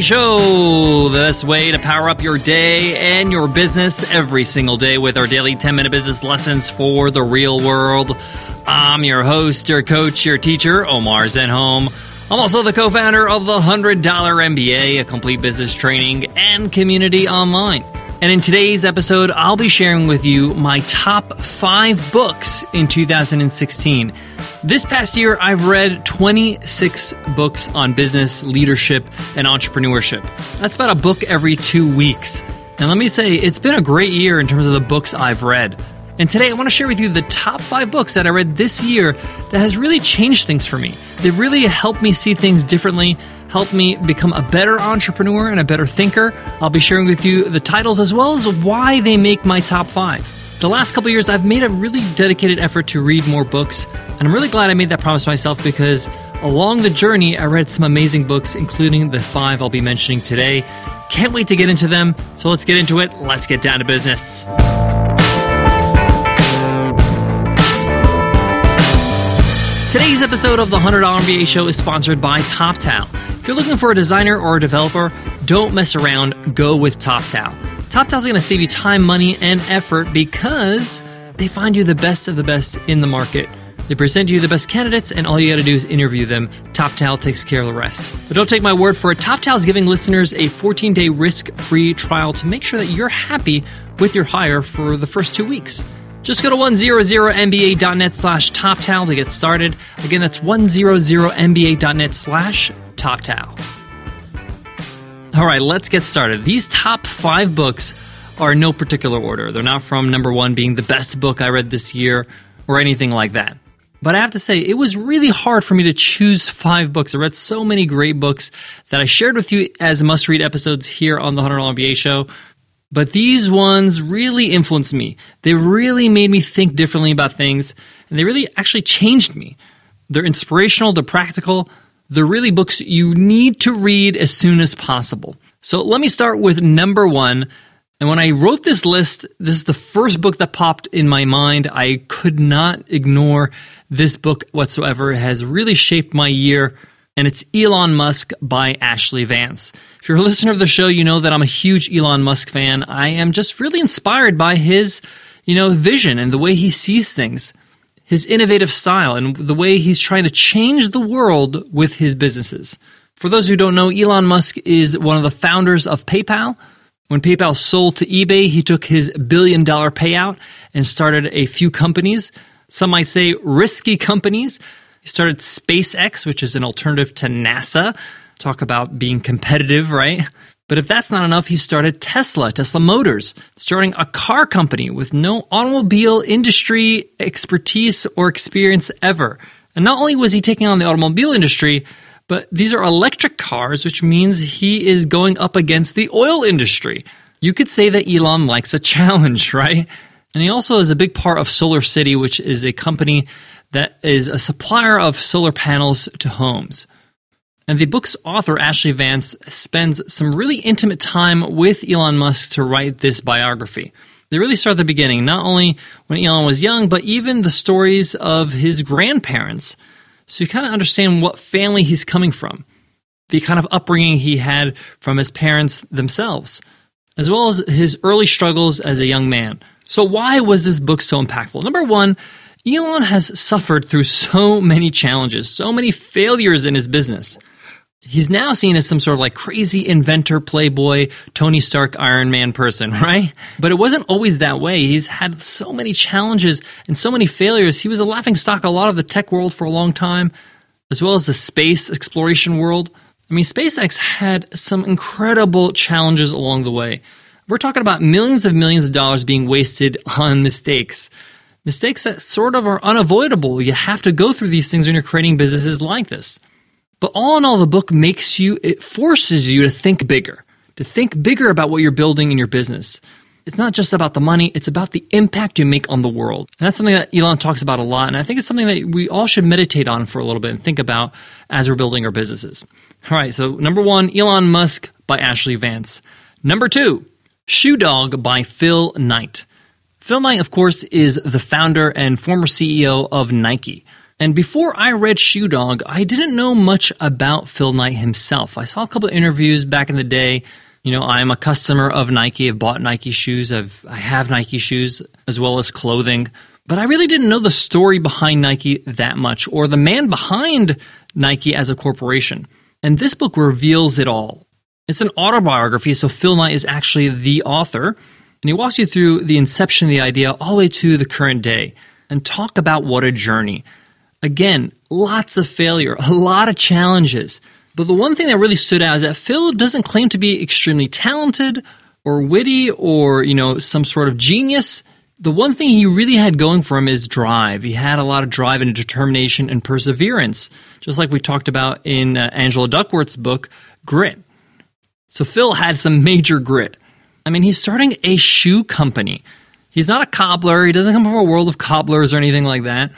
Show, the best way to power up your day and your business every single day with our daily 10 minute business lessons for the real world. I'm your host, your coach, your teacher, Omar Zenhom. I'm also the co founder of the $100 MBA, a complete business training and community online. And in today's episode, I'll be sharing with you my top five books in 2016. This past year, I've read 26 books on business, leadership, and entrepreneurship. That's about a book every two weeks. And let me say, it's been a great year in terms of the books I've read. And today I want to share with you the top five books that I read this year that has really changed things for me. They've really helped me see things differently, helped me become a better entrepreneur and a better thinker. I'll be sharing with you the titles as well as why they make my top five. The last couple years, I've made a really dedicated effort to read more books, and I'm really glad I made that promise myself because along the journey, I read some amazing books, including the five I'll be mentioning today. Can't wait to get into them, so let's get into it. Let's get down to business. Today's episode of the $100 MBA Show is sponsored by TopTal. If you're looking for a designer or a developer, don't mess around, go with TopTal. TopTal's going to save you time, money, and effort because they find you the best of the best in the market. They present you the best candidates, and all you got to do is interview them. TopTal takes care of the rest. But don't take my word for it. TopTal is giving listeners a 14 day risk free trial to make sure that you're happy with your hire for the first two weeks. Just go to 100mba.net slash TopTal to get started. Again, that's 100mba.net slash TopTal. All right, let's get started. These top five books are in no particular order. They're not from number one being the best book I read this year or anything like that. But I have to say, it was really hard for me to choose five books. I read so many great books that I shared with you as must read episodes here on the $100 MBA show. But these ones really influenced me. They really made me think differently about things, and they really actually changed me. They're inspirational, they're practical, they're really books you need to read as soon as possible. So let me start with number one. And when I wrote this list, this is the first book that popped in my mind. I could not ignore this book whatsoever. It has really shaped my year and it's Elon Musk by Ashlee Vance. If you're a listener of the show, you know that I'm a huge Elon Musk fan. I am just really inspired by his, you know, vision and the way he sees things, his innovative style, and the way he's trying to change the world with his businesses. For those who don't know, Elon Musk is one of the founders of PayPal. When PayPal sold to eBay, he took his billion dollar payout and started a few companies. Some might say risky companies he started SpaceX, which is an alternative to NASA. Talk about being competitive, right? But if that's not enough, he started Tesla, Tesla Motors, starting a car company with no automobile industry expertise or experience ever. And not only was he taking on the automobile industry, but these are electric cars, which means he is going up against the oil industry. You could say that Elon likes a challenge, right? And he also is a big part of Solar City, which is a company that is a supplier of solar panels to homes. And the book's author, Ashlee Vance, spends some really intimate time with Elon Musk to write this biography. They really start at the beginning, not only when Elon was young, but even the stories of his grandparents. So you kind of understand what family he's coming from, the kind of upbringing he had from his parents themselves, as well as his early struggles as a young man. So, why was this book so impactful? Number one, Elon has suffered through so many challenges, so many failures in his business. He's now seen as some sort of like crazy inventor, playboy, Tony Stark, Iron Man person, right? But it wasn't always that way. He's had so many challenges and so many failures. He was a laughing stock a lot of the tech world for a long time, as well as the space exploration world. I mean, SpaceX had some incredible challenges along the way. We're talking about millions of millions of dollars being wasted on mistakes mistakes that sort of are unavoidable. You have to go through these things when you're creating businesses like this. But all in all, the book makes you, it forces you to think bigger, to think bigger about what you're building in your business. It's not just about the money, it's about the impact you make on the world. And that's something that Elon talks about a lot. And I think it's something that we all should meditate on for a little bit and think about as we're building our businesses. All right, so number one, Elon Musk by Ashlee Vance. Number two, Shoe Dog by Phil Knight. Phil Knight, of course, is the founder and former CEO of Nike. And before I read Shoe Dog, I didn't know much about Phil Knight himself. I saw a couple of interviews back in the day. You know, I'm a customer of Nike. I've bought Nike shoes. I've I have Nike shoes as well as clothing. But I really didn't know the story behind Nike that much or the man behind Nike as a corporation. And this book reveals it all. It's an autobiography, so Phil Knight is actually the author, and he walks you through the inception of the idea all the way to the current day and talk about what a journey. Again, lots of failure, a lot of challenges. But the one thing that really stood out is that Phil doesn't claim to be extremely talented or witty or, you know, some sort of genius. The one thing he really had going for him is drive. He had a lot of drive and determination and perseverance, just like we talked about in uh, Angela Duckworth's book, Grit. So Phil had some major grit. I mean, he's starting a shoe company. He's not a cobbler. He doesn't come from a world of cobblers or anything like that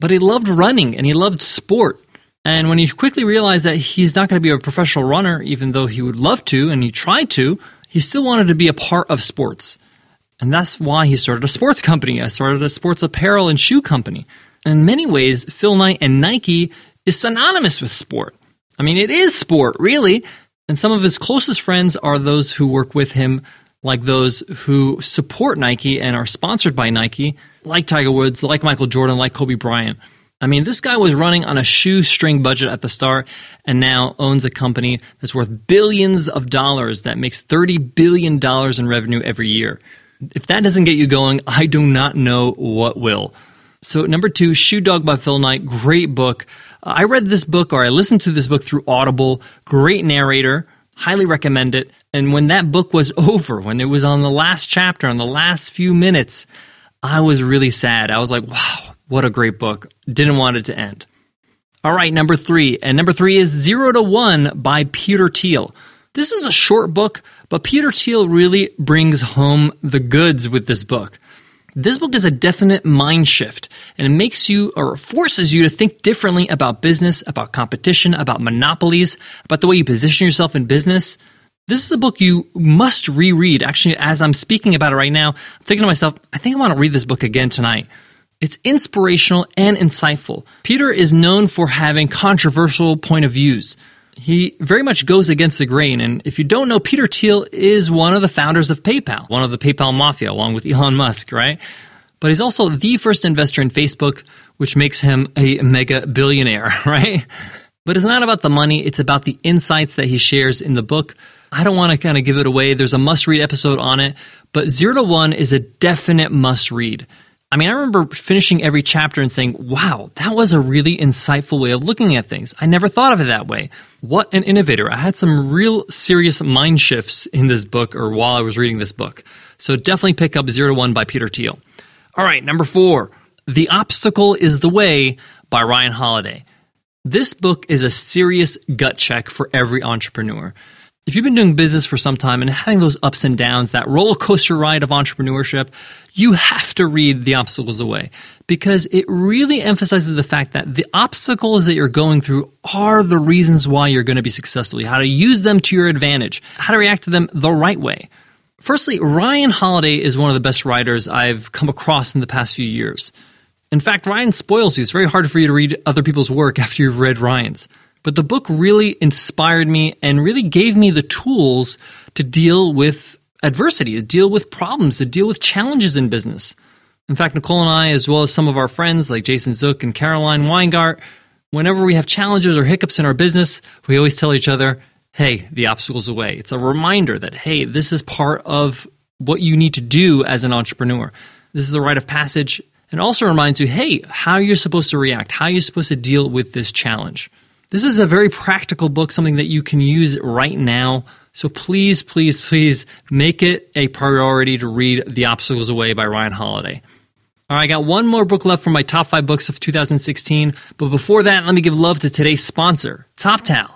but he loved running and he loved sport. And when he quickly realized that he's not going to be a professional runner, even though he would love to and he tried to, he still wanted to be a part of sports. And that's why he started a sports company. I started a sports apparel and shoe company. In many ways, Phil Knight and Nike is synonymous with sport. I mean, it is sport, really. And some of his closest friends are those who work with him, like those who support Nike and are sponsored by Nike, like Tiger Woods, like Michael Jordan, like Kobe Bryant. I mean, this guy was running on a shoestring budget at the start and now owns a company that's worth billions of dollars that makes $30 billion in revenue every year. If that doesn't get you going, I do not know what will. So, number two, Shoe Dog by Phil Knight, great book. I read this book or I listened to this book through Audible, great narrator, highly recommend it. And when that book was over, when it was on the last chapter, on the last few minutes, I was really sad. I was like, wow, what a great book. Didn't want it to end. All right, number three. And number three is Zero to One by Peter Thiel. This is a short book, but Peter Thiel really brings home the goods with this book. This book is a definite mind shift and it makes you or forces you to think differently about business, about competition, about monopolies, about the way you position yourself in business. This is a book you must reread. Actually, as I'm speaking about it right now, I'm thinking to myself, I think I want to read this book again tonight. It's inspirational and insightful. Peter is known for having controversial point of views. He very much goes against the grain. And if you don't know, Peter Thiel is one of the founders of PayPal, one of the PayPal mafia, along with Elon Musk, right? But he's also the first investor in Facebook, which makes him a mega billionaire, right? But it's not about the money, it's about the insights that he shares in the book I don't want to kind of give it away. There's a must read episode on it, but Zero to One is a definite must read. I mean, I remember finishing every chapter and saying, wow, that was a really insightful way of looking at things. I never thought of it that way. What an innovator. I had some real serious mind shifts in this book or while I was reading this book. So definitely pick up Zero to One by Peter Thiel. All right, number four The Obstacle is the Way by Ryan Holiday. This book is a serious gut check for every entrepreneur. If you've been doing business for some time and having those ups and downs, that roller coaster ride of entrepreneurship, you have to read The Obstacles Away because it really emphasizes the fact that the obstacles that you're going through are the reasons why you're going to be successful, how to use them to your advantage, how to react to them the right way. Firstly, Ryan Holiday is one of the best writers I've come across in the past few years. In fact, Ryan spoils you. It's very hard for you to read other people's work after you've read Ryan's. But the book really inspired me and really gave me the tools to deal with adversity, to deal with problems, to deal with challenges in business. In fact, Nicole and I, as well as some of our friends like Jason Zook and Caroline Winegeart, whenever we have challenges or hiccups in our business, we always tell each other, hey, the obstacle's away. It's a reminder that, hey, this is part of what you need to do as an entrepreneur. This is the rite of passage. And also reminds you, hey, how you're supposed to react, how you're supposed to deal with this challenge. This is a very practical book, something that you can use right now. So please, please, please make it a priority to read The Obstacles Away by Ryan Holiday. All right, I got one more book left for my top five books of 2016. But before that, let me give love to today's sponsor, TopTal.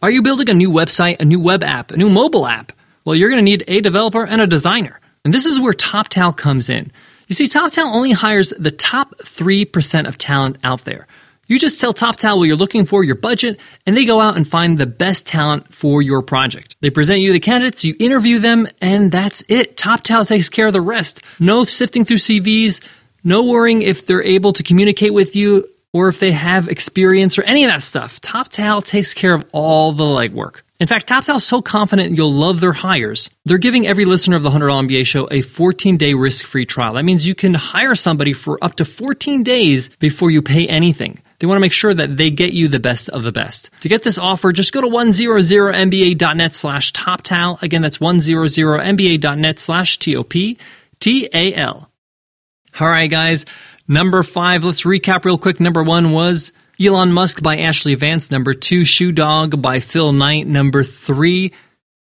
Are you building a new website, a new web app, a new mobile app? Well, you're going to need a developer and a designer. And this is where TopTal comes in. You see, TopTal only hires the top 3% of talent out there. You just tell TopTal what you're looking for, your budget, and they go out and find the best talent for your project. They present you the candidates, you interview them, and that's it. TopTal takes care of the rest. No sifting through CVs, no worrying if they're able to communicate with you. or if they have experience or any of that stuff. TopTal takes care of all the legwork. In fact, TopTal is so confident you'll love their hires. They're giving every listener of the $100 MBA show a 14 day risk free trial. That means you can hire somebody for up to 14 days before you pay anything. They want to make sure that they get you the best of the best. To get this offer, just go to 100mba.net slash toptal. Again, that's 100mba.net slash T-O-P-T-A-L. All right, guys. Number five, let's recap real quick. Number one was Elon Musk by Ashlee Vance. Number two, Shoe Dog by Phil Knight. Number three,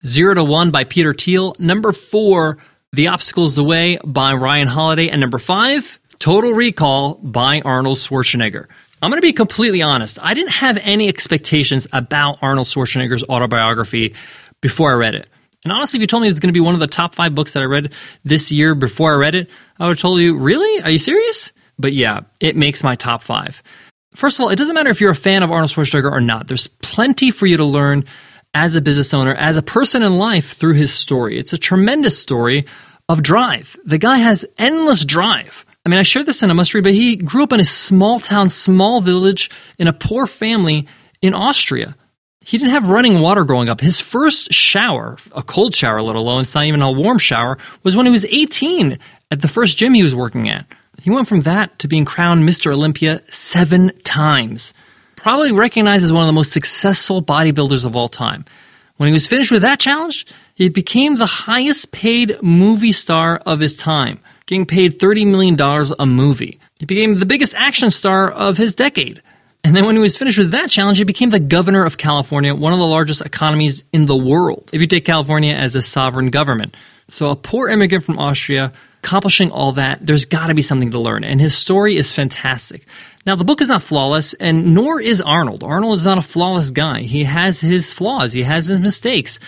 Zero to One by Peter Thiel. Number four, The Obstacles the Way by Ryan Holiday. And number five, Total Recall by Arnold Schwarzenegger. I'm going to be completely honest. I didn't have any expectations about Arnold Schwarzenegger's autobiography before I read it. And honestly, if you told me it was going to be one of the top five books that I read this year before I read it, I would have told you, really? Are you serious? But yeah, it makes my top five. First of all, it doesn't matter if you're a fan of Arnold Schwarzenegger or not. There's plenty for you to learn as a business owner, as a person in life through his story. It's a tremendous story of drive. The guy has endless drive. I mean, I shared this in a must read, but he grew up in a small town, small village in a poor family in Austria. He didn't have running water growing up. His first shower, a cold shower, let alone it's not even a warm shower, was when he was 18 at the first gym he was working at. He went from that to being crowned Mr. Olympia seven times. Probably recognized as one of the most successful bodybuilders of all time. When he was finished with that challenge, he became the highest paid movie star of his time getting paid $30 million a movie. He became the biggest action star of his decade. And then when he was finished with that challenge, he became the governor of California, one of the largest economies in the world, if you take California as a sovereign government. So a poor immigrant from Austria accomplishing all that, there's got to be something to learn. And his story is fantastic. Now, the book is not flawless, and nor is Arnold. Arnold is not a flawless guy. He has his flaws, he has his mistakes.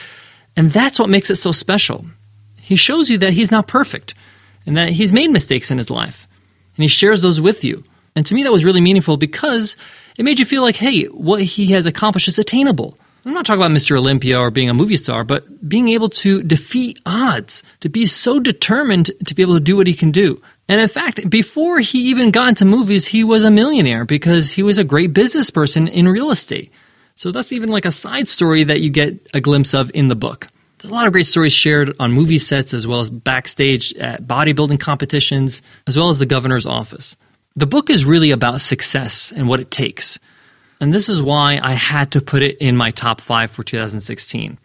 And that's what makes it so special. He shows you that he's not perfect and that he's made mistakes in his life. And he shares those with you. And to me, that was really meaningful because it made you feel like, hey, what he has accomplished is attainable. I'm not talking about Mr. Olympia or being a movie star, but being able to defeat odds, to be so determined to be able to do what he can do. And in fact, before he even got into movies, he was a millionaire because he was a great business person in real estate. So that's even like a side story that you get a glimpse of in the book. There's a lot of great stories shared on movie sets as well as backstage at bodybuilding competitions, as well as the governor's office. The book is really about success and what it takes. And this is why I had to put it in my top five for 2016.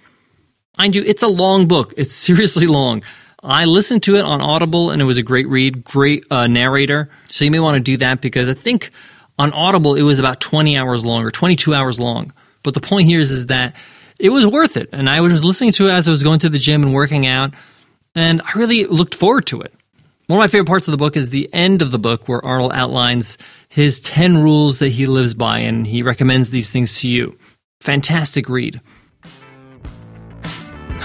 Mind you, it's a long book. It's seriously long. I listened to it on Audible and it was a great read, great uh, narrator. So you may want to do that because I think on Audible it was about 20 hours long or 22 hours long. But the point here is, is that it was worth it. And I was listening to it as I was going to the gym and working out, and I really looked forward to it. One of my favorite parts of the book is the end of the book where Arnold outlines his 10 rules that he lives by and he recommends these things to you. Fantastic read.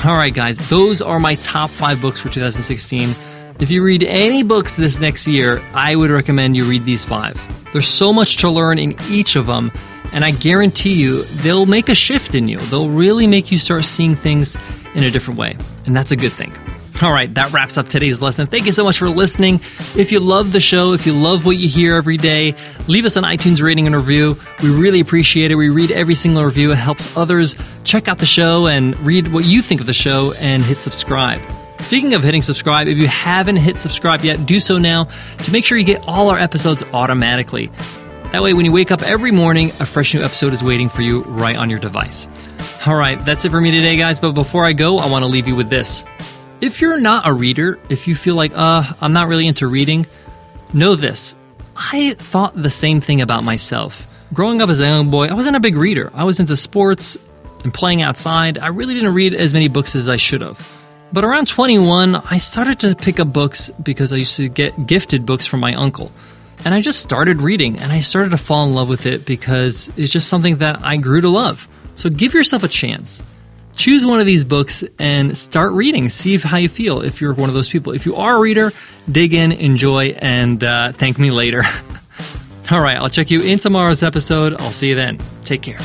All right, guys, those are my top five books for 2016. If you read any books this next year, I would recommend you read these five. There's so much to learn in each of them, and I guarantee you, they'll make a shift in you. They'll really make you start seeing things in a different way. And that's a good thing. All right, that wraps up today's lesson. Thank you so much for listening. If you love the show, if you love what you hear every day, leave us an iTunes rating and review. We really appreciate it. We read every single review. It helps others check out the show and read what you think of the show and hit subscribe. Speaking of hitting subscribe, if you haven't hit subscribe yet, do so now to make sure you get all our episodes automatically. That way, when you wake up every morning, a fresh new episode is waiting for you right on your device. All right, that's it for me today, guys. But before I go, I want to leave you with this. If you're not a reader, if you feel like, uh, I'm not really into reading, know this. I thought the same thing about myself. Growing up as a young boy, I wasn't a big reader. I was into sports and playing outside. I really didn't read as many books as I should have. But around 21, I started to pick up books because I used to get gifted books from my uncle. And I just started reading and I started to fall in love with it because it's just something that I grew to love. So give yourself a chance. Choose one of these books and start reading. See how you feel if you're one of those people. If you are a reader, dig in, enjoy, and uh, thank me later. All right, I'll check you in tomorrow's episode. I'll see you then. Take care.